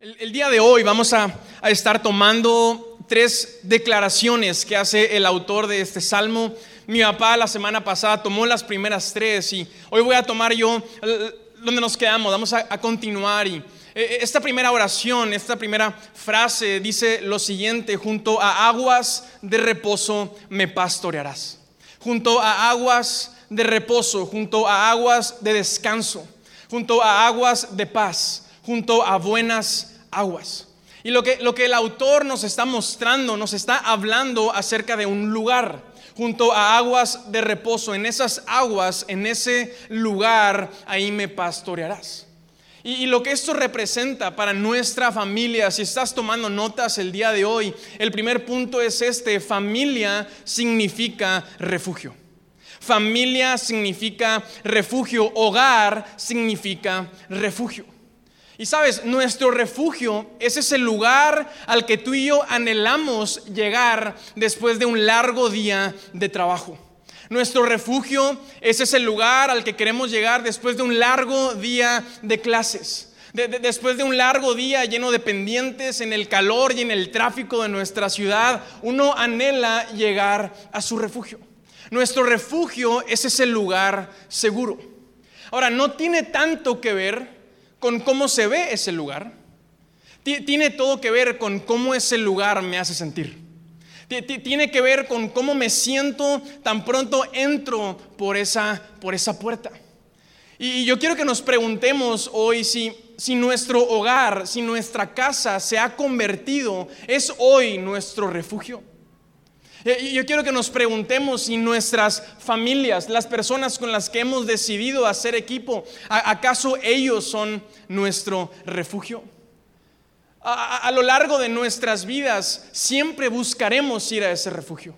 El, día de hoy vamos a, estar tomando tres declaraciones que hace el autor de este salmo. Mi papá la semana pasada tomó las primeras tres y hoy voy a tomar yo donde nos quedamos. Vamos a, a continuar y eh, esta primera oración, esta primera frase dice lo siguiente, junto a aguas de reposo me pastorearás. Junto a aguas de reposo, junto a aguas de descanso, junto a aguas de paz, junto a buenas aguas. Y lo que, lo que el autor nos está mostrando, nos está hablando acerca de un lugar junto a aguas de reposo. En esas aguas, en ese lugar, ahí me pastorearás. Y, y, lo que esto representa para nuestra familia, si estás tomando notas el día de hoy, el primer punto es este, familia significa refugio. Familia significa refugio, hogar significa refugio. Y sabes, nuestro refugio es ese lugar al que tú y yo anhelamos llegar después de un largo día de trabajo. Nuestro refugio es ese lugar al que queremos llegar después de un largo día de clases. después de un largo día lleno de pendientes en el calor y en el tráfico de nuestra ciudad, uno anhela llegar a su refugio. Nuestro refugio es ese lugar seguro. Ahora, no tiene tanto que ver con cómo se ve ese lugar. Tiene todo que ver con cómo ese lugar me hace sentir. Tiene que ver con cómo me siento tan pronto entro por esa, por esa puerta. Y yo quiero que nos preguntemos hoy si, si nuestro hogar, si nuestra casa se ha convertido, es hoy nuestro refugio. Eh, yo quiero que nos preguntemos si nuestras familias, las personas con las que hemos decidido hacer equipo, ¿acaso ellos son nuestro refugio? A, lo largo de nuestras vidas siempre buscaremos ir a ese refugio.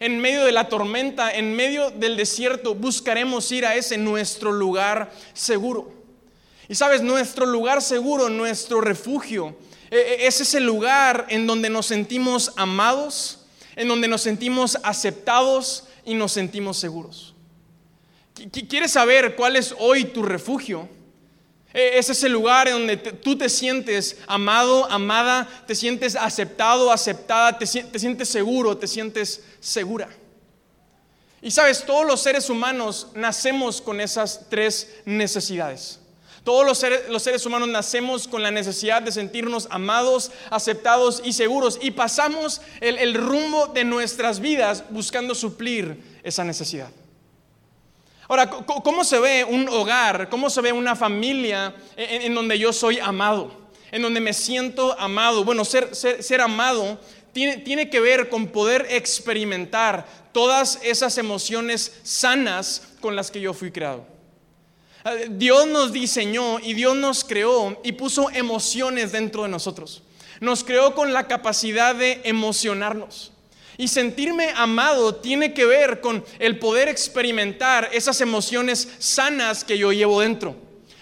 En medio de la tormenta, en medio del desierto, buscaremos ir a ese nuestro lugar seguro. Y sabes, nuestro lugar seguro, nuestro refugio, e, e, es ese lugar en donde nos sentimos amados, en donde nos sentimos aceptados y nos sentimos seguros. ¿Quieres saber cuál es hoy tu refugio? E, es ese lugar en donde tú te sientes amado, amada, te sientes aceptado, aceptada, te, te sientes seguro, te sientes segura. Y sabes, todos los seres humanos nacemos con esas tres necesidades. Todos los seres, humanos nacemos con la necesidad de sentirnos amados, aceptados y seguros y pasamos el, rumbo de nuestras vidas buscando suplir esa necesidad. Ahora, ¿cómo se ve un hogar? ¿Cómo se ve una familia en, donde yo soy amado? En donde me siento amado. Bueno, ser, ser, amado tiene, tiene, que ver con poder experimentar todas esas emociones sanas con las que yo fui creado. Dios nos diseñó y Dios nos creó y puso emociones dentro de nosotros. Nos creó con la capacidad de emocionarnos. Y sentirme amado tiene que ver con el poder experimentar esas emociones sanas que yo llevo dentro.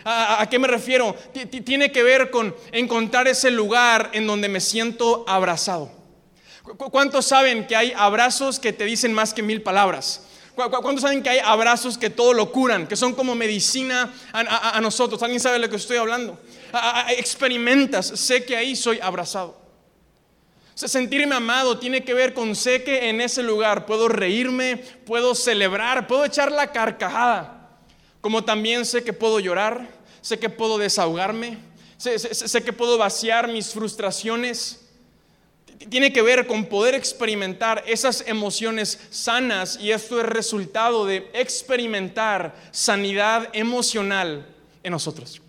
¿A, qué me refiero? tiene que ver con encontrar ese lugar en donde me siento abrazado. ¿Cuántos saben que hay abrazos que te dicen más que mil palabras? ¿Cuántos saben que hay abrazos que todo lo curan, que son como medicina a, nosotros? ¿Alguien sabe de lo que estoy hablando? experimentas, sé que ahí soy abrazado. sentirme amado tiene que ver con sé que en ese lugar puedo reírme, puedo celebrar, puedo echar la carcajada. Como también sé que puedo llorar, sé que puedo desahogarme, sé que puedo vaciar mis frustraciones tiene que ver con poder experimentar esas emociones sanas y esto es resultado de experimentar sanidad emocional en nosotros.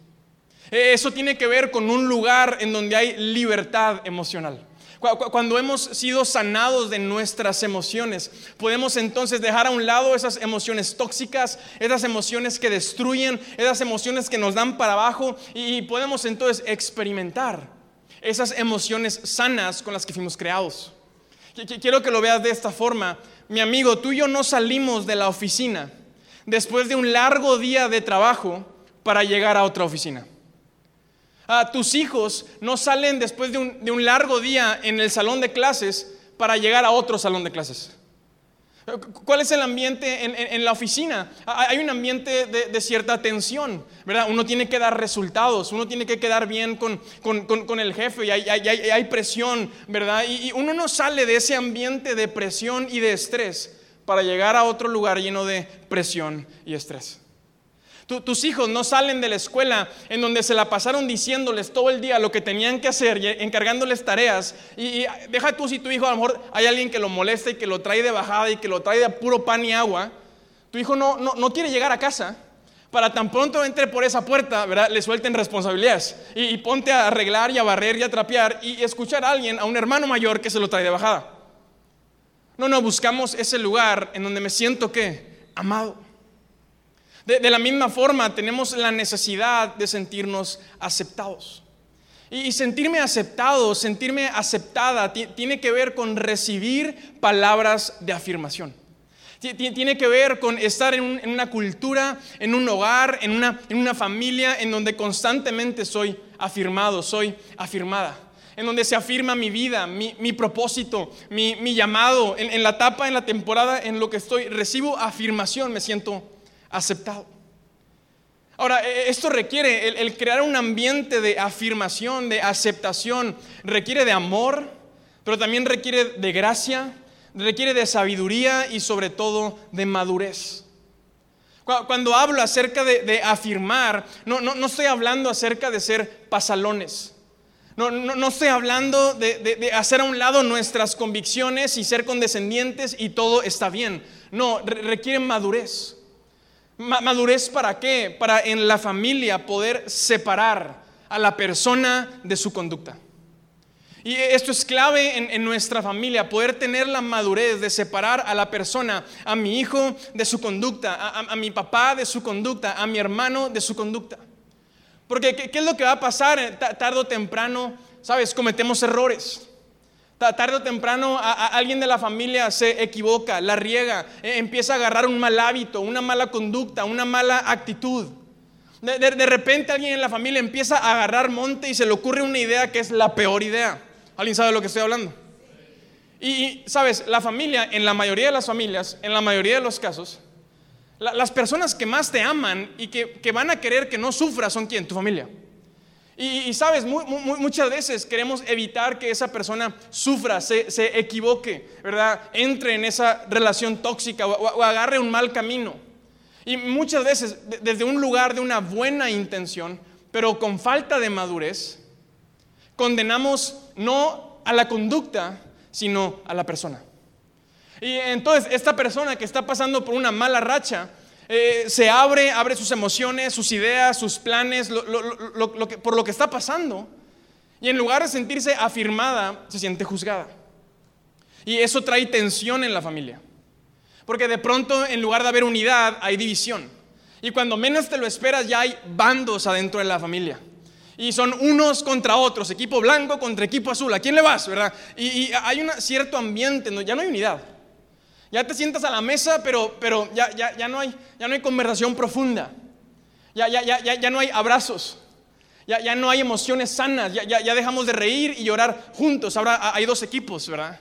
E, eso tiene que ver con un lugar en donde hay libertad emocional. Cuando hemos sido sanados de nuestras emociones, podemos entonces dejar a un lado esas emociones tóxicas, esas emociones que destruyen, esas emociones que nos dan para abajo y podemos entonces experimentar esas emociones sanas con las que fuimos creados. Quiero que lo veas de esta forma. Mi amigo, tú y yo no salimos de la oficina después de un largo día de trabajo para llegar a otra oficina. Ah, tus hijos no salen después de un, de un largo día en el salón de clases para llegar a otro salón de clases. ¿Cuál es el ambiente en, la oficina? Hay un ambiente de, cierta tensión, ¿verdad? Uno tiene que dar resultados, uno tiene que quedar bien con, el jefe y hay, presión, ¿verdad? Y, y, uno no sale de ese ambiente de presión y de estrés para llegar a otro lugar lleno de presión y estrés tus hijos no salen de la escuela en donde se la pasaron diciéndoles todo el día lo que tenían que hacer encargándoles tareas. Y, deja tú si tu hijo a hay alguien que lo molesta y que lo trae de bajada y que lo trae de puro pan y agua. Tu hijo no, no, quiere llegar a casa para tan pronto entre por esa puerta, ¿verdad? Le suelten responsabilidades. Y, y ponte a arreglar y a barrer y a trapear y escuchar a alguien, a un hermano mayor que se lo trae de bajada. No, no, buscamos ese lugar en donde me siento que amado. De, la misma forma, tenemos la necesidad de sentirnos aceptados. Y, sentirme aceptado, sentirme aceptada, tiene que ver con recibir palabras de afirmación. Tiene que ver con estar en, una cultura, en un hogar, en una, familia en donde constantemente soy afirmado, soy afirmada en donde se afirma mi vida, mi, propósito, mi, llamado, en, en, la etapa, en la temporada en lo que estoy, recibo afirmación, me siento aceptado. Ahora, e, esto requiere, el, crear un ambiente de afirmación, de aceptación, requiere de amor, pero también requiere de gracia, requiere de sabiduría y sobre todo de madurez. Cuando hablo acerca de, afirmar, no, no, estoy hablando acerca de ser pasalones. No, no, estoy hablando de, de, hacer a un lado nuestras convicciones y ser condescendientes y todo está bien. No, requiere madurez. ¿Madurez para qué? Para en la familia poder separar a la persona de su conducta. Y esto es clave en, nuestra familia, poder tener la madurez de separar a la persona, a mi hijo de su conducta, a, mi papá de su conducta, a mi hermano de su conducta. Porque ¿qué, ¿qué, es lo que va a pasar tarde o temprano? Sabes, cometemos errores. Tarde o temprano alguien de la familia se equivoca, la riega, e, empieza a agarrar un mal hábito, una mala conducta, una mala actitud. De, repente alguien en la familia empieza a agarrar monte y se le ocurre una idea que es la peor idea. ¿Alguien sabe de lo que estoy hablando? Y, sabes, la familia, en la mayoría de las familias, en la mayoría de los casos, las personas que más te aman y que, que van a querer que no sufras son quién? Tu familia. Y, sabes, muchas veces queremos evitar que esa persona sufra, se, equivoque, ¿verdad? Entre en esa relación tóxica o, agarre un mal camino. Y muchas veces, desde un lugar de una buena intención, pero con falta de madurez, condenamos no a la conducta, sino a la persona. Y entonces, esta persona que está pasando por una mala racha, eh, se abre, abre sus emociones, sus ideas, sus planes, por lo que está pasando. Y en lugar de sentirse afirmada, se siente juzgada. Y eso trae tensión en la familia. Porque de pronto, en lugar de haber unidad, hay división. Y cuando menos te lo esperas, ya hay bandos adentro de la familia. Y son unos contra otros, equipo blanco contra equipo azul. ¿A quién le vas? ¿Verdad? Y, y hay un cierto ambiente, ya no hay unidad. Ya te sientas a la mesa, pero, pero ya, ya, ya, no hay, ya no hay conversación profunda. Ya, ya, ya, ya no hay abrazos. Ya, ya no hay emociones sanas. Ya, ya, ya dejamos de reír y llorar juntos. Ahora hay dos equipos, ¿verdad?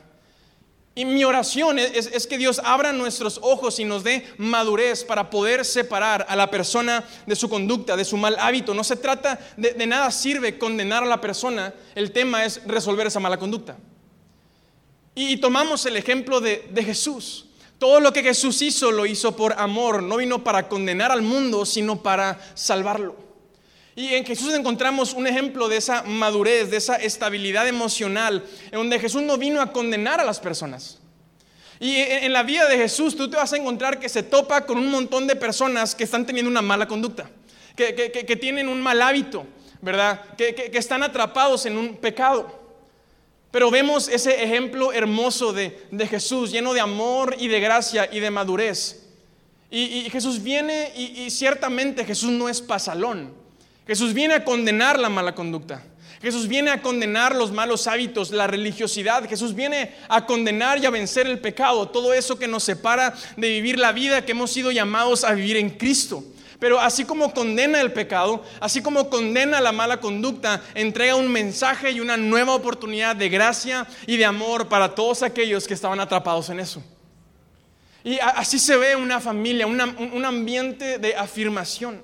Y mi oración es, que Dios abra nuestros ojos y nos dé madurez para poder separar a la persona de su conducta, de su mal hábito. No se trata de nada sirve condenar a la persona, el tema es resolver esa mala conducta. Y tomamos el ejemplo de, Jesús. Todo lo que Jesús hizo lo hizo por amor, no vino para condenar al mundo, sino para salvarlo. Y en Jesús encontramos un ejemplo de esa madurez, de esa estabilidad emocional, en donde Jesús no vino a condenar a las personas. Y en la vida de Jesús tú te vas a encontrar que se topa con un montón de personas que están teniendo una mala conducta, que, tienen un mal hábito, ¿verdad? que están atrapados en un pecado. Pero vemos ese ejemplo hermoso de, Jesús, lleno de amor y de gracia y de madurez. Y, Jesús viene y, ciertamente Jesús no es pasalón. Jesús viene a condenar la mala conducta. Jesús viene a condenar los malos hábitos, la religiosidad. Jesús viene a condenar y a vencer el pecado, todo eso que nos separa de vivir la vida que hemos sido llamados a vivir en Cristo. Pero así como condena el pecado, así como condena la mala conducta, entrega un mensaje y una nueva oportunidad de gracia y de amor para todos aquellos que estaban atrapados en eso. Y así se ve una familia, un ambiente de afirmación.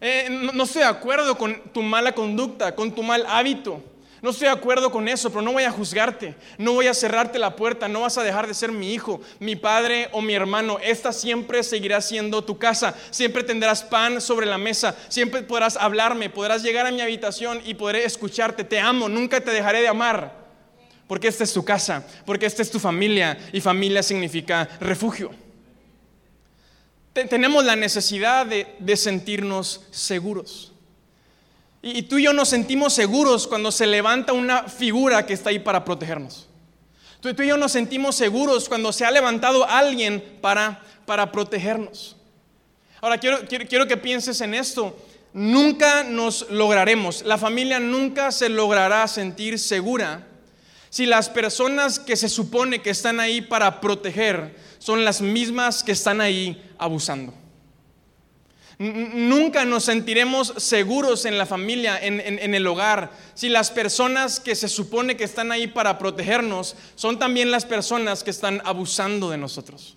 Eh, no estoy de acuerdo con tu mala conducta, con tu mal hábito. No estoy de acuerdo con eso, pero no voy a juzgarte, no voy a cerrarte la puerta, no vas a dejar de ser mi hijo, mi padre o mi hermano. Esta siempre seguirá siendo tu casa, siempre tendrás pan sobre la mesa, siempre podrás hablarme, podrás llegar a mi habitación y podré escucharte. Te amo, nunca te dejaré de amar, porque esta es tu casa, porque esta es tu familia y familia significa refugio. Tenemos la necesidad de sentirnos seguros. Y tú y yo nos sentimos seguros cuando se levanta una figura que está ahí para protegernos. Tú, y yo nos sentimos seguros cuando se ha levantado alguien para, para protegernos. Ahora quiero, quiero, que pienses en esto. Nunca nos lograremos, la familia nunca se logrará sentir segura si las personas que se supone que están ahí para proteger son las mismas que están ahí abusando. Nunca nos sentiremos seguros en la familia, en, el hogar, si las personas que se supone que están ahí para protegernos son también las personas que están abusando de nosotros.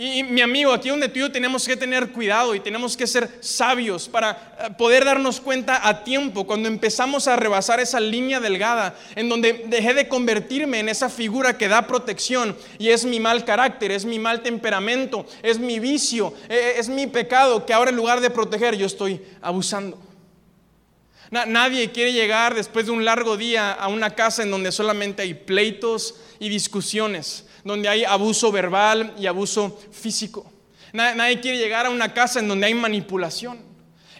Y mi amigo, aquí donde tú y yo tenemos que tener cuidado y tenemos que ser sabios para eh, poder darnos cuenta a tiempo cuando empezamos a rebasar esa línea delgada en donde dejé de convertirme en esa figura que da protección y es mi mal carácter, es mi mal temperamento, es mi vicio, e, e, es mi pecado que ahora en lugar de proteger yo estoy abusando. Nadie quiere llegar después de un largo día a una casa en donde solamente hay pleitos y discusiones donde hay abuso verbal y abuso físico. Nadie quiere llegar a una casa en donde hay manipulación,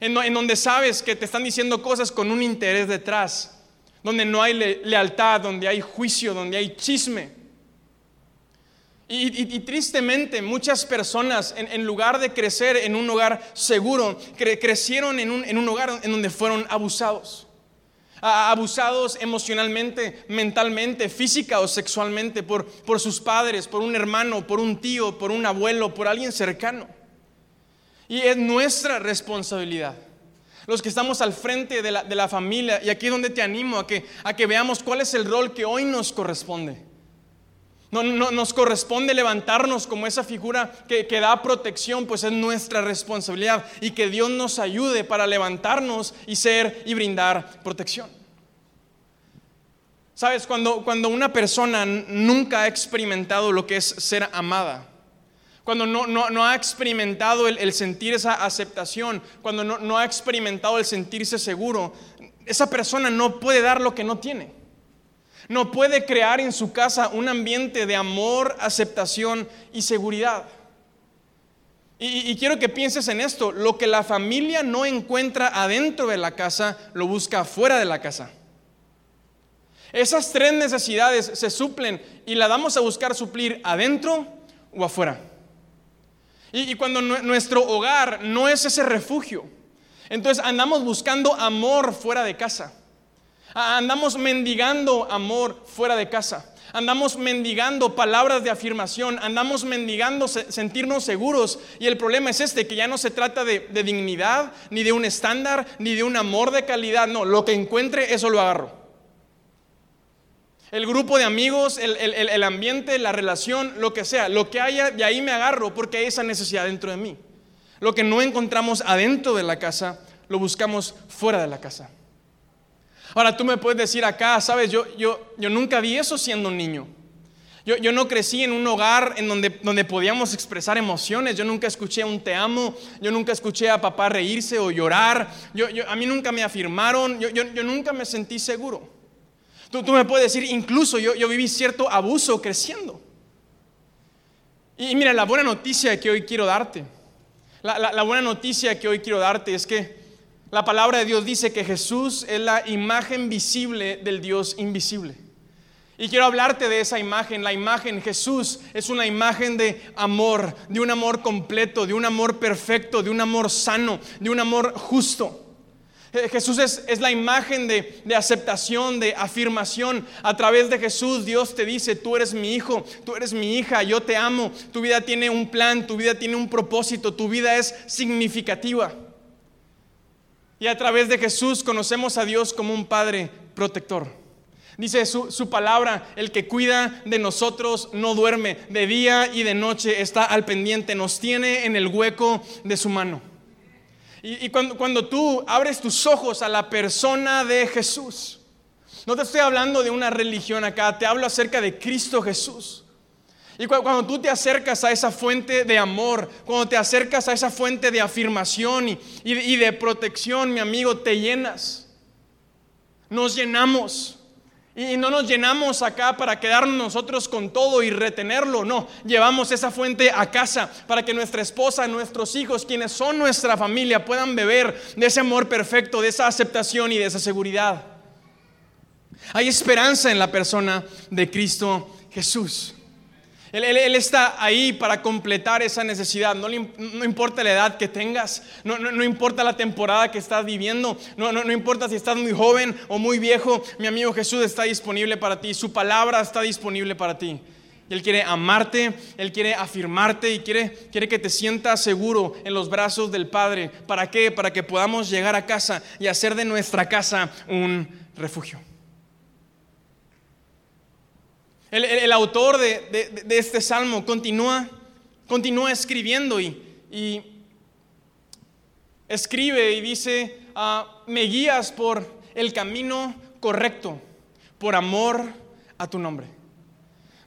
en, donde sabes que te están diciendo cosas con un interés detrás, donde no hay lealtad, donde hay juicio, donde hay chisme. Y, tristemente muchas personas, en, lugar de crecer en un hogar seguro, crecieron en un hogar en donde fueron abusados abusados emocionalmente, mentalmente, física o sexualmente por, por sus padres, por un hermano, por un tío, por un abuelo, por alguien cercano. Y es nuestra responsabilidad. Los que estamos al frente de la, de la familia, y aquí es donde te animo a que, a que veamos cuál es el rol que hoy nos corresponde. No, no, nos corresponde levantarnos como esa figura que, que, da protección, pues es nuestra responsabilidad y que Dios nos ayude para levantarnos y ser y brindar protección. Sabes, cuando, cuando una persona nunca ha experimentado lo que es ser amada, cuando no, no, ha experimentado el, el, sentir esa aceptación, cuando no ha experimentado el sentirse seguro, esa persona no puede dar lo que no tiene. No puede crear en su casa un ambiente de amor, aceptación y seguridad. Y, quiero que pienses en esto, lo que la familia no encuentra adentro de la casa, lo busca fuera de la casa. Esas tres necesidades se suplen y la damos a buscar suplir adentro o afuera. y cuando nuestro hogar no es ese refugio, entonces andamos buscando amor fuera de casa. Andamos mendigando amor fuera de casa. Andamos mendigando palabras de afirmación, andamos mendigando sentirnos seguros. Y el problema es este, que ya no se trata de, dignidad, ni de un estándar, ni de un amor de calidad. No, lo que encuentre, eso lo agarro. El grupo de amigos, el, el ambiente, la relación, lo que sea, lo que haya, de ahí me agarro porque hay esa necesidad dentro de mí. Lo que no encontramos adentro de la casa, lo buscamos fuera de la casa. Ahora tú me puedes decir acá, sabes, yo, yo, yo nunca vi eso siendo un niño. Yo, yo, no crecí en un hogar en donde, donde podíamos expresar emociones. Yo nunca escuché un te amo. Yo nunca escuché a papá reírse o llorar. Yo, a mí nunca me afirmaron. Yo, nunca me sentí seguro. Tú, tú me puedes decir, incluso yo, viví cierto abuso creciendo. Y, mira, la buena noticia que hoy quiero darte. La, la, la buena noticia que hoy quiero darte es que la palabra de Dios dice que Jesús es la imagen visible del Dios invisible. Y quiero hablarte de esa imagen. La imagen Jesús es una imagen de amor, de un amor completo, de un amor perfecto, de un amor sano, de un amor justo. Eh, Jesús es, la imagen de, de, aceptación, de afirmación. A través de Jesús Dios te dice, tú eres mi hijo, tú eres mi hija, yo te amo. Tu vida tiene un plan, tu vida tiene un propósito, tu vida es significativa. Y a través de Jesús conocemos a Dios como un Padre protector. Dice su, su, palabra, el que cuida de nosotros no duerme, de día y de noche está al pendiente, nos tiene en el hueco de su mano. Y, cuando, cuando tú abres tus ojos a la persona de Jesús, no te estoy hablando de una religión acá, te hablo acerca de Cristo Jesús. Y cuando tú te acercas a esa fuente de amor, cuando te acercas a esa fuente de afirmación y, de protección, mi amigo, te llenas. Nos llenamos. Y no nos llenamos acá para quedarnos nosotros con todo y retenerlo, no. Llevamos esa fuente a casa para que nuestra esposa, nuestros hijos, quienes son nuestra familia, puedan beber de ese amor perfecto, de esa aceptación y de esa seguridad. Hay esperanza en la persona de Cristo Jesús. Él, está ahí para completar esa necesidad. No, importa la edad que tengas, no, importa la temporada que estás viviendo, no, importa si estás muy joven o muy viejo, mi amigo Jesús está disponible para ti, su palabra está disponible para ti. Él quiere amarte, Él quiere afirmarte y quiere, quiere que te sientas seguro en los brazos del Padre. ¿Para qué? Para que podamos llegar a casa y hacer de nuestra casa un refugio. El, autor de, este salmo continúa, continúa escribiendo y, escribe y dice, ah, me guías por el camino correcto, por amor a tu nombre.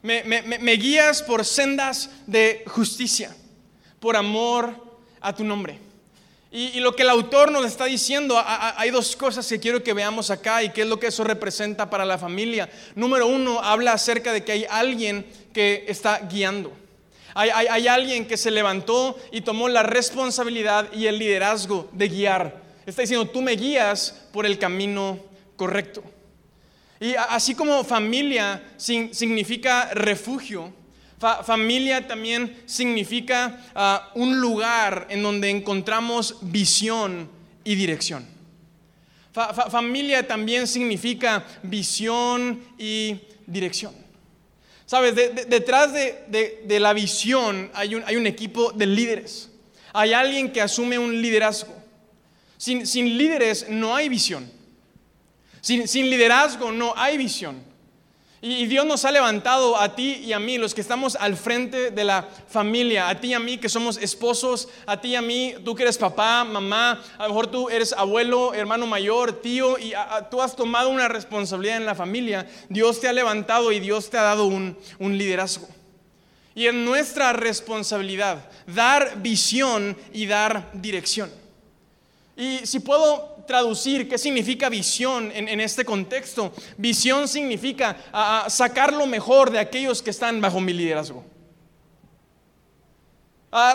me guías por sendas de justicia, por amor a tu nombre. Y, lo que el autor nos está diciendo, hay dos cosas que quiero que veamos acá y qué es lo que eso representa para la familia. Número uno, habla acerca de que hay alguien que está guiando. Hay, hay, alguien que se levantó y tomó la responsabilidad y el liderazgo de guiar. Está diciendo, tú me guías por el camino correcto. Y así como familia significa refugio, familia también significa ah, un lugar en donde encontramos visión y dirección. familia también significa visión y dirección. Sabes, detrás de, la visión hay un, hay un, equipo de líderes. Hay alguien que asume un liderazgo. Sin, sin líderes no hay visión. Sin, sin liderazgo no hay visión. Y Dios nos ha levantado a ti y a mí, los que estamos al frente de la familia, a ti y a mí que somos esposos, a ti y a mí, tú que eres papá, mamá, a lo mejor tú eres abuelo, hermano mayor, tío, y tú has tomado una responsabilidad en la familia. Dios te ha levantado y Dios te ha dado un, un liderazgo. Y es nuestra responsabilidad dar visión y dar dirección. Y si puedo traducir qué significa visión en, este contexto. Visión significa sacar lo mejor de aquellos que están bajo mi liderazgo.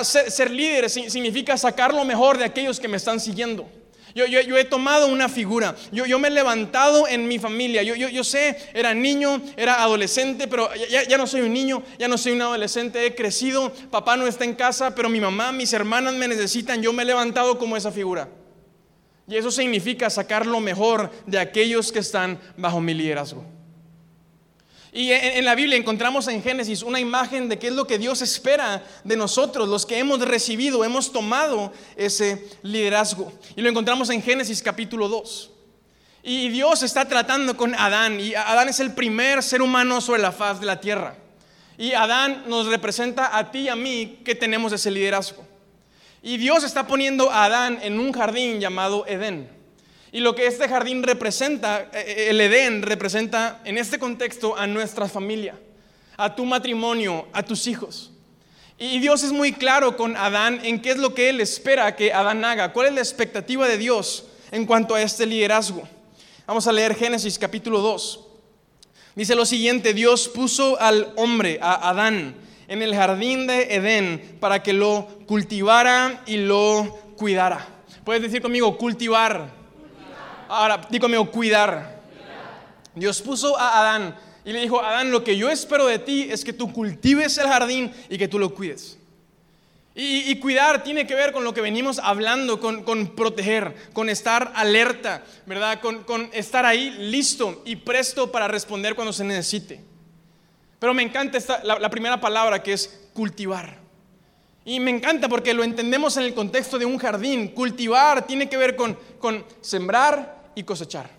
ser, líder significa sacar lo mejor de aquellos que me están siguiendo. Yo, he tomado una figura, yo, me he levantado en mi familia, yo, sé, era niño, era adolescente, pero ya, ya, no soy un niño, ya no soy un adolescente, he crecido, papá no está en casa, pero mi mamá, mis hermanas me necesitan, yo me he levantado como esa figura. Y eso significa sacar lo mejor de aquellos que están bajo mi liderazgo. Y en, la Biblia encontramos en Génesis una imagen de qué es lo que Dios espera de nosotros, los que hemos recibido, hemos tomado ese liderazgo. Y lo encontramos en Génesis capítulo 2. Y Dios está tratando con Adán, y Adán es el primer ser humano sobre la faz de la tierra. Y Adán nos representa a ti y a mí que tenemos ese liderazgo. Y Dios está poniendo a Adán en un jardín llamado Edén. Y lo que este jardín representa, eh, eh, el Edén representa en este contexto a nuestra familia, a tu matrimonio, a tus hijos. Y Dios es muy claro con Adán en qué es lo que Él espera que Adán haga, cuál es la expectativa de Dios en cuanto a este liderazgo. Vamos a leer Génesis capítulo 2. Dice lo siguiente, Dios puso al hombre, a Adán, en el jardín de Edén para que lo cultivara y lo cuidara. Puedes decir conmigo, cultivar. Ahora, di conmigo, cuidar. Dios puso a Adán y le dijo, Adán, lo que yo espero de ti es que tú cultives el jardín y que tú lo cuides. Y, cuidar tiene que ver con lo que venimos hablando, con, proteger, con estar alerta, ¿verdad? Con, con estar ahí listo y presto para responder cuando se necesite. Pero me encanta la, primera palabra que es cultivar. Y me encanta porque lo entendemos en el contexto de un jardín. Cultivar tiene que ver con, con sembrar y cosechar.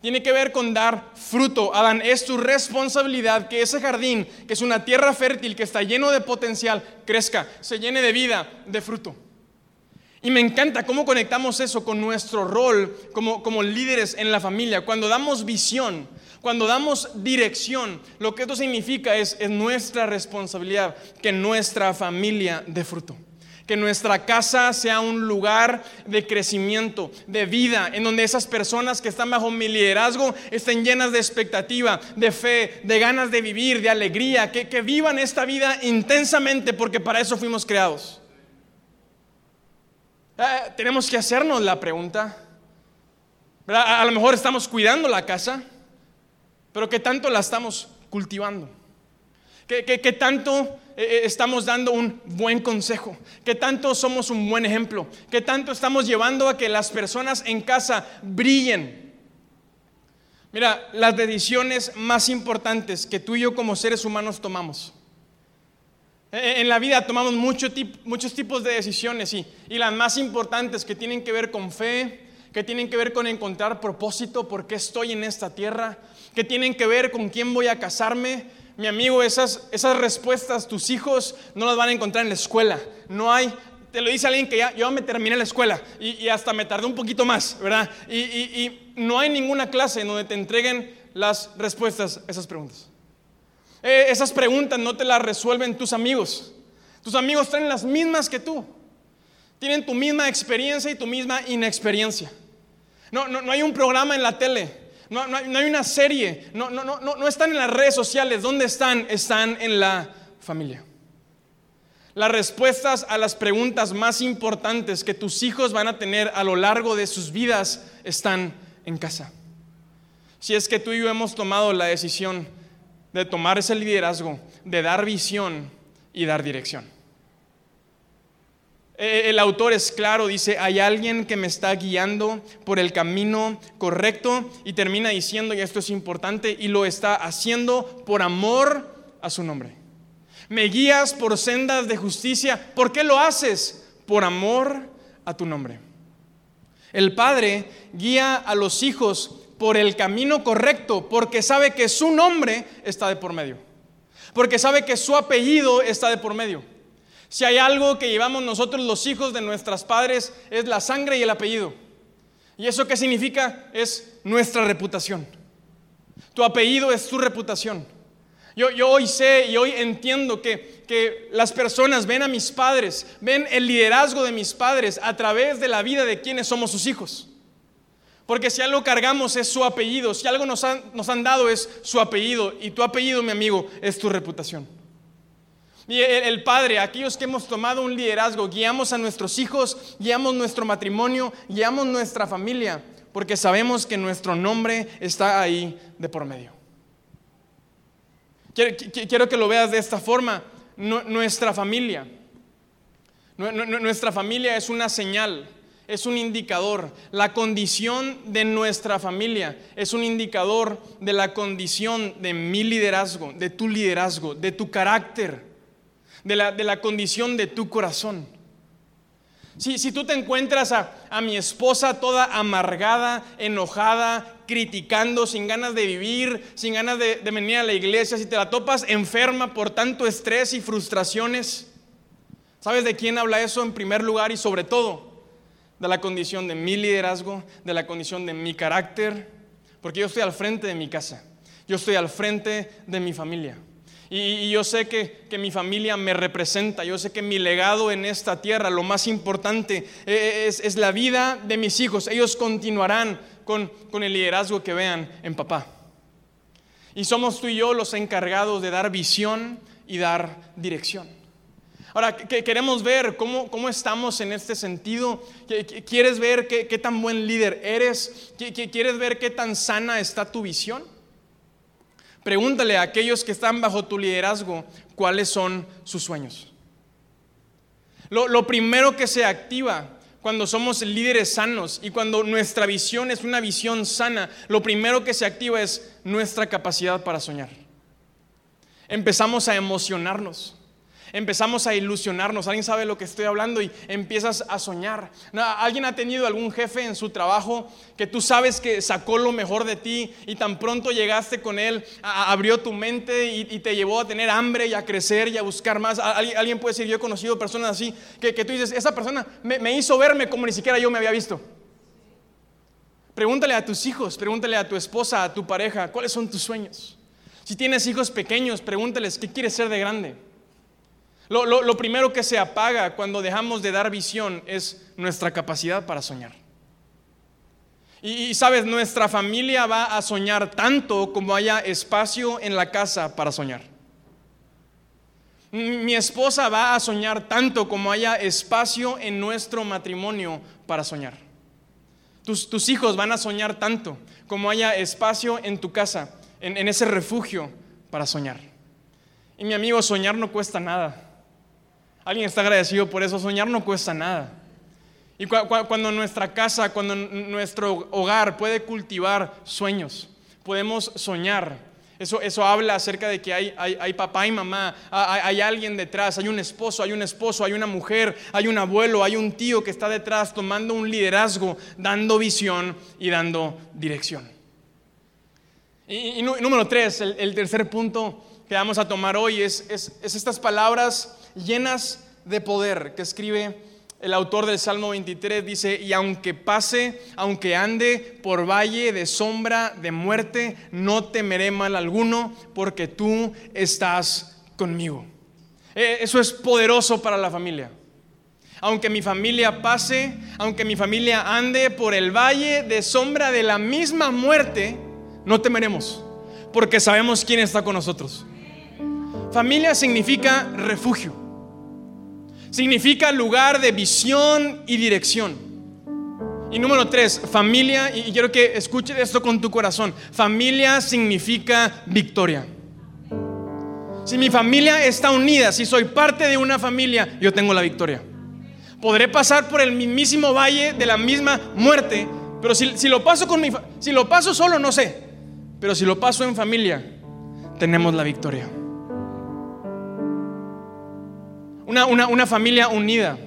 Tiene que ver con dar fruto. Adán, es tu responsabilidad que ese jardín, que es una tierra fértil, que está lleno de potencial, crezca, se llene de vida, de fruto. Y me encanta cómo conectamos eso con nuestro rol como, como líderes en la familia. Cuando damos visión, cuando damos dirección, lo que esto significa es, es nuestra responsabilidad que nuestra familia dé fruto. Que nuestra casa sea un lugar de crecimiento, de vida, en donde esas personas que están bajo mi liderazgo estén llenas de expectativa, de fe, de ganas de vivir, de alegría, que, vivan esta vida intensamente porque para eso fuimos creados. Eh, tenemos que hacernos la pregunta. A, lo mejor estamos cuidando la casa, pero ¿qué tanto la estamos cultivando? ¿Qué, tanto eh, eh, estamos dando un buen consejo? ¿Qué tanto somos un buen ejemplo? ¿Qué tanto estamos llevando a que las personas en casa brillen? Mira, las decisiones más importantes que tú y yo como seres humanos tomamos en la vida tomamos muchos tipos de decisiones y, y las más importantes que tienen que ver con fe, que tienen que ver con encontrar propósito, por qué estoy en esta tierra, que tienen que ver con quién voy a casarme. Mi amigo, esas, esas respuestas tus hijos no las van a encontrar en la escuela. No hay, te lo dice alguien que ya yo me terminé la escuela y, hasta me tardé un poquito más, ¿verdad? Y, y no hay ninguna clase en donde te entreguen las respuestas a esas preguntas. Eh, esas preguntas no te las resuelven tus amigos. Tus amigos tienen las mismas que tú. Tienen tu misma experiencia y tu misma inexperiencia. No, no, hay un programa en la tele. No, hay una serie. No, no, no, no están en las redes sociales. ¿Dónde están? Están en la familia. Las respuestas a las preguntas más importantes que tus hijos van a tener a lo largo de sus vidas están en casa. Si es que tú y yo hemos tomado la decisión de tomar ese liderazgo, de dar visión y dar dirección. E, el autor es claro, dice, hay alguien que me está guiando por el camino correcto y termina diciendo, y esto es importante, y lo está haciendo por amor a su nombre. Me guías por sendas de justicia. ¿Por qué lo haces? Por amor a tu nombre. El Padre guía a los hijos por el camino correcto, porque sabe que su nombre está de por medio, porque sabe que su apellido está de por medio. Si hay algo que llevamos nosotros los hijos de nuestros padres es la sangre y el apellido. ¿Y eso qué significa? Es nuestra reputación. Tu apellido es tu reputación. Yo, yo hoy sé y hoy entiendo que, que las personas ven a mis padres, ven el liderazgo de mis padres a través de la vida de quienes somos sus hijos. Porque si algo cargamos es su apellido, si algo nos han, nos han dado es su apellido, y tu apellido, mi amigo, es tu reputación. El, Padre, aquellos que hemos tomado un liderazgo, guiamos a nuestros hijos, guiamos nuestro matrimonio, guiamos nuestra familia, porque sabemos que nuestro nombre está ahí de por medio. Quiero, que lo veas de esta forma. nuestra familia, nuestra familia es una señal es un indicador. La condición de nuestra familia es un indicador de la condición de mi liderazgo, de tu liderazgo, de tu carácter, de la, de la condición de tu corazón. Si, si tú te encuentras a, mi esposa toda amargada, enojada, criticando, sin ganas de vivir, sin ganas de, de venir a la iglesia, si te la topas enferma por tanto estrés y frustraciones, ¿sabes de quién habla eso en primer lugar y sobre todo? de la condición de mi liderazgo, de la condición de mi carácter, porque yo estoy al frente de mi casa, yo estoy al frente de mi familia. Y, yo sé que, mi familia me representa, yo sé que mi legado en esta tierra, lo más importante, eh, es, la vida de mis hijos. Ellos continuarán con, con el liderazgo que vean en papá. Y somos tú y yo los encargados de dar visión y dar dirección. Ahora, queremos ver cómo, cómo, estamos en este sentido. ¿Quieres ver qué, tan buen líder eres? ¿Quieres ver qué tan sana está tu visión? Pregúntale a aquellos que están bajo tu liderazgo cuáles son sus sueños. Lo, primero que se activa cuando somos líderes sanos y cuando nuestra visión es una visión sana, lo primero que se activa es nuestra capacidad para soñar. Empezamos a emocionarnos Empezamos a ilusionarnos. Alguien sabe lo que estoy hablando y empiezas a soñar. ¿Alguien ha tenido algún jefe en su trabajo que tú sabes que sacó lo mejor de ti y tan pronto llegaste con él, abrió tu mente y, te llevó a tener hambre y a crecer y a buscar más? Alguien puede decir, yo he conocido personas así, que, tú dices, esa persona me hizo verme como ni siquiera yo me había visto. Pregúntale a tus hijos, pregúntale a tu esposa, a tu pareja, ¿cuáles son tus sueños? Si tienes hijos pequeños, pregúntales, ¿qué quieres ser de grande? Lo, primero que se apaga cuando dejamos de dar visión es nuestra capacidad para soñar. y, sabes, nuestra familia va a soñar tanto como haya espacio en la casa para soñar. Mi esposa va a soñar tanto como haya espacio en nuestro matrimonio para soñar. Tus, hijos van a soñar tanto como haya espacio en tu casa, en, ese refugio para soñar. Y mi amigo, soñar no cuesta nada. Alguien está agradecido por eso, soñar no cuesta nada. Y cuando nuestra casa, cuando nuestro hogar puede cultivar sueños, podemos soñar, eso, habla acerca de que hay, papá y mamá, hay, alguien detrás, hay un esposo, hay un esposo, hay una mujer, hay un abuelo, hay un tío que está detrás tomando un liderazgo, dando visión y dando dirección. Y, número tres, el, tercer punto que vamos a tomar hoy es, es estas palabras llenas de poder que escribe el autor del Salmo 23 dice, y aunque pase, aunque ande por valle de sombra de muerte, no temeré mal alguno, porque tú estás conmigo. Eh, eso es poderoso para la familia. Aunque mi familia pase, aunque mi familia ande por el valle de sombra de la misma muerte, no temeremos, porque sabemos quién está con nosotros. Familia significa refugio. Significa lugar de visión y dirección. Y número tres, familia, y quiero que escuches esto con tu corazón. Familia significa victoria. Si mi familia está unida, si soy parte de una familia, yo tengo la victoria. Podré pasar por el mismísimo valle de la misma muerte, pero si, lo paso con mi, si lo paso solo no sé, pero si lo paso en familia, tenemos la victoria. Una, familia unida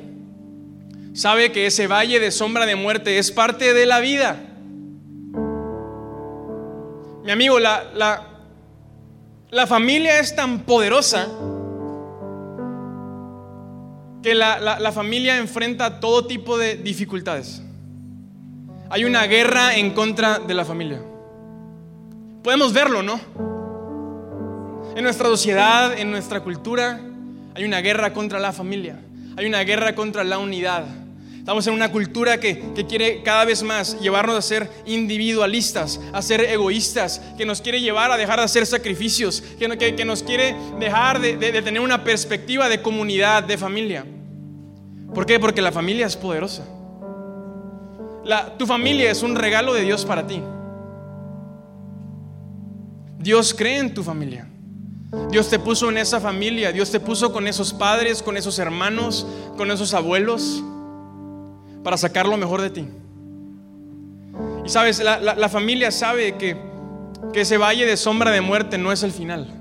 sabe que ese valle de sombra de muerte es parte de la vida. Mi amigo, la, la, familia es tan poderosa que la, la, familia enfrenta todo tipo de dificultades. Hay una guerra en contra de la familia. Podemos verlo, ¿no? En nuestra sociedad, en nuestra cultura, hay una guerra contra la familia. Hay una guerra contra la unidad. Estamos en una cultura que, quiere cada vez más llevarnos a ser individualistas, a ser egoístas, que nos quiere llevar a dejar de hacer sacrificios, que, que, nos quiere dejar de, tener una perspectiva de comunidad, de familia. ¿Por qué? Porque la familia es poderosa. tu familia es un regalo de Dios para ti. Dios cree en tu familia. Dios te puso en esa familia, Dios te puso con esos padres, con esos hermanos, con esos abuelos, para sacar lo mejor de ti. Y sabes, la, familia sabe que, que ese valle de sombra de muerte no es el final.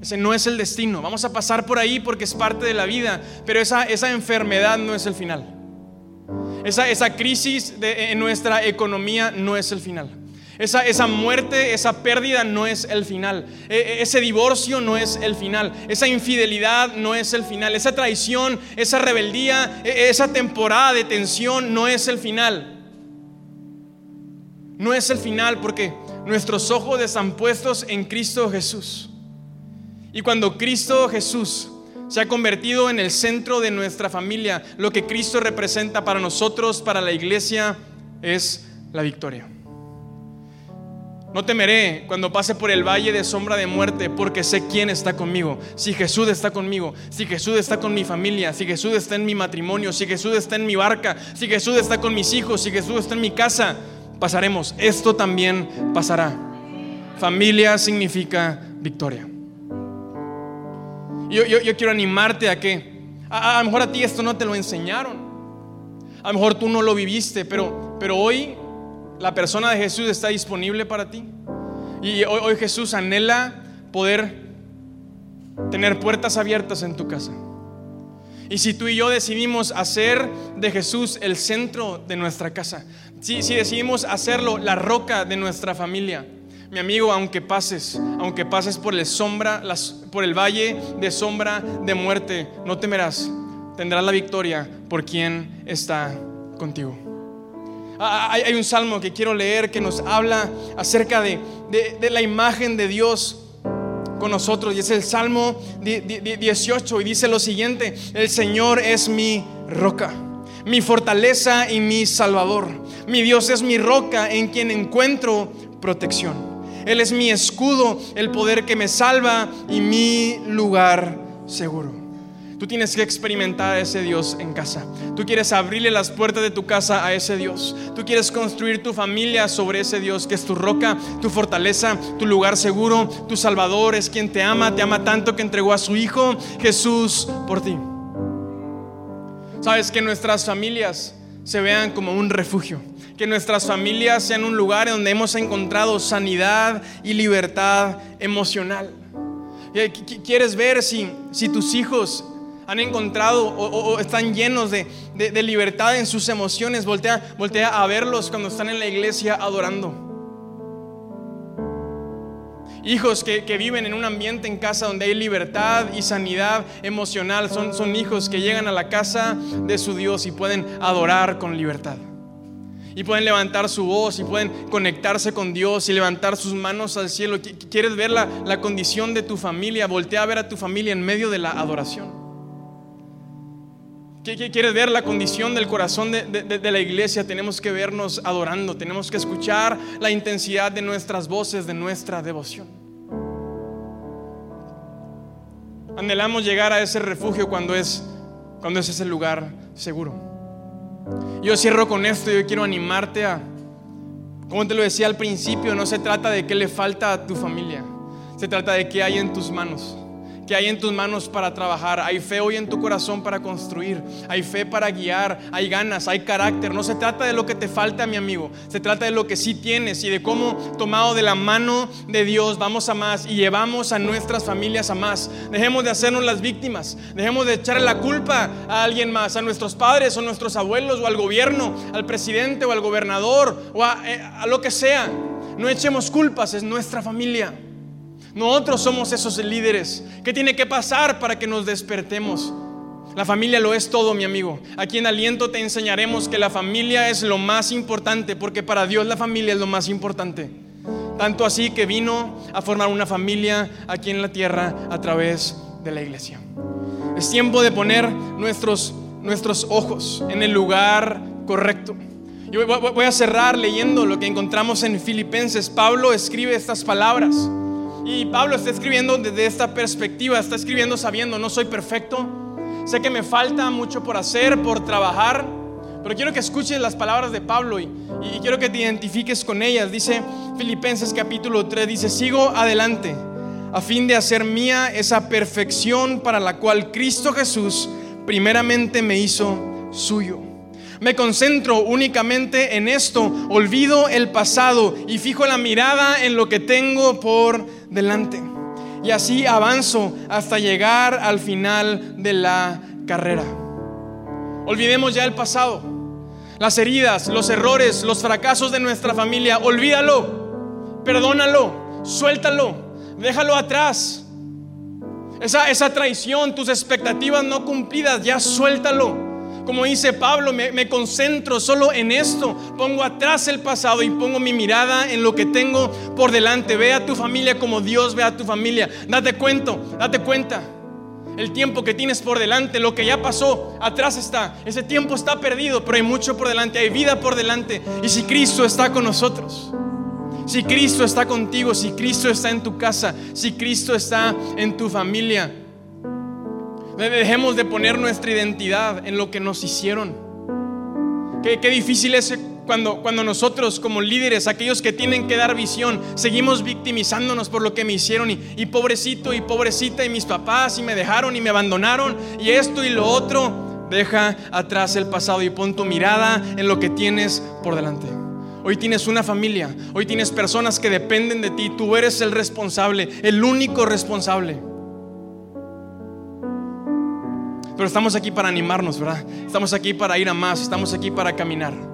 Ese no es el destino. Vamos a pasar por ahí porque es parte de la vida, pero esa, esa enfermedad no es el final. Esa, esa crisis de, en nuestra economía no es el final. Esa, muerte, esa pérdida no es el final. E, e, ese divorcio no es el final. Esa infidelidad no es el final. Esa traición, esa rebeldía, e, esa temporada de tensión no es el final. No es el final porque nuestros ojos están puestos en Cristo Jesús. Y cuando Cristo Jesús se ha convertido en el centro de nuestra familia, lo que Cristo representa para nosotros, para la iglesia, es la victoria. No temeré cuando pase por el valle de sombra de muerte, porque sé quién está conmigo. Si Jesús está conmigo, si Jesús está con mi familia, si Jesús está en mi matrimonio, si Jesús está en mi barca, si Jesús está con mis hijos, si Jesús está en mi casa, pasaremos. Esto también pasará. Familia significa victoria. Yo, yo, quiero animarte a que, a, lo mejor a ti esto no te lo enseñaron, a lo mejor tú no lo viviste, pero, pero hoy la persona de Jesús está disponible para ti. Y hoy, Jesús anhela poder tener puertas abiertas en tu casa. Y si tú y yo decidimos hacer de Jesús el centro de nuestra casa, si, si decidimos hacerlo la roca de nuestra familia, mi amigo, aunque pases, aunque pases por el sombra, por el valle de sombra de muerte, no temerás. Tendrás la victoria por quien está contigo. Ah, ah, hay, un salmo que quiero leer que nos habla acerca de, de la imagen de Dios con nosotros y es el Salmo 18 y dice lo siguiente, el Señor es mi roca, mi fortaleza y mi salvador. Mi Dios es mi roca en quien encuentro protección. Él es mi escudo, el poder que me salva y mi lugar seguro. Tú tienes que experimentar a ese Dios en casa. Tú quieres abrirle las puertas de tu casa a ese Dios. Tú quieres construir tu familia sobre ese Dios que es tu roca, tu fortaleza, tu lugar seguro. Tu Salvador es quien te ama, te ama tanto que entregó a su Hijo Jesús por ti. Sabes que nuestras familias se vean como un refugio que nuestras familias sean un lugar donde hemos encontrado sanidad y libertad emocional. ¿Quieres ver si, si tus hijos han encontrado o, están llenos de, libertad en sus emociones? Voltea, voltea a verlos cuando están en la iglesia adorando. Hijos que, viven en un ambiente en casa donde hay libertad y sanidad emocional. Son, son hijos que llegan a la casa de su Dios y pueden adorar con libertad y pueden levantar su voz y pueden conectarse con Dios y levantar sus manos al cielo. ¿Quieres ver la, condición de tu familia? Voltea a ver a tu familia en medio de la adoración. ¿Quieres ver la condición del corazón de, la iglesia? Tenemos que vernos adorando, tenemos que escuchar la intensidad de nuestras voces, de nuestra devoción. Anhelamos llegar a ese refugio cuando es, cuando es ese lugar seguro. Yo cierro con esto, yo quiero animarte a, como te lo decía al principio, no se trata de qué le falta a tu familia, se trata de qué hay en tus manos que hay en tus manos para trabajar. Hay fe hoy en tu corazón para construir. Hay fe para guiar. Hay ganas, hay carácter. No se trata de lo que te falta, mi amigo. Se trata de lo que sí tienes y de cómo tomado de la mano de Dios vamos a más y llevamos a nuestras familias a más. Dejemos de hacernos las víctimas. Dejemos de echarle la culpa a alguien más, a nuestros padres o nuestros abuelos o al gobierno, al presidente o al gobernador o a, eh, a lo que sea. No echemos culpas, es nuestra familia. Nosotros somos esos líderes. ¿Qué tiene que pasar para que nos despertemos? La familia lo es todo, mi amigo. Aquí en Aliento te enseñaremos que la familia es lo más importante, porque para Dios la familia es lo más importante. Tanto así que vino a formar una familia aquí en la tierra a través de la iglesia. Es tiempo de poner nuestros, nuestros ojos en el lugar correcto. Yo voy a cerrar leyendo lo que encontramos en Filipenses. Pablo escribe estas palabras. Y Pablo está escribiendo desde esta perspectiva, está escribiendo sabiendo, no soy perfecto, sé que me falta mucho por hacer, por trabajar, pero quiero que escuches las palabras de Pablo y, quiero que te identifiques con ellas. Dice Filipenses capítulo 3, dice, sigo adelante a fin de hacer mía esa perfección para la cual Cristo Jesús primeramente me hizo suyo. Me concentro únicamente en esto, olvido el pasado y fijo la mirada en lo que tengo por delante. Y así avanzo hasta llegar al final de la carrera. Olvidemos ya el pasado, las heridas, los errores, los fracasos de nuestra familia. Olvídalo, perdónalo, suéltalo, déjalo atrás. Esa, esa traición, tus expectativas no cumplidas, ya suéltalo. Como dice Pablo, me, concentro solo en esto. Pongo atrás el pasado y pongo mi mirada en lo que tengo por delante. Ve a tu familia como Dios ve a tu familia. Date cuenta, date cuenta. El tiempo que tienes por delante, lo que ya pasó, atrás está. Ese tiempo está perdido, pero hay mucho por delante, hay vida por delante. Y si Cristo está con nosotros, si Cristo está contigo, si Cristo está en tu casa, si Cristo está en tu familia, Dejemos de poner nuestra identidad en lo que nos hicieron. Qué, difícil es cuando, cuando nosotros como líderes, aquellos que tienen que dar visión, seguimos victimizándonos por lo que me hicieron y, y pobrecito y pobrecita y mis papás y me dejaron y me abandonaron y esto y lo otro. Deja atrás el pasado y pon tu mirada en lo que tienes por delante. Hoy tienes una familia, hoy tienes personas que dependen de ti, tú eres el responsable, el único responsable. Pero estamos aquí para animarnos, ¿verdad? Estamos aquí para ir a más, estamos aquí para caminar.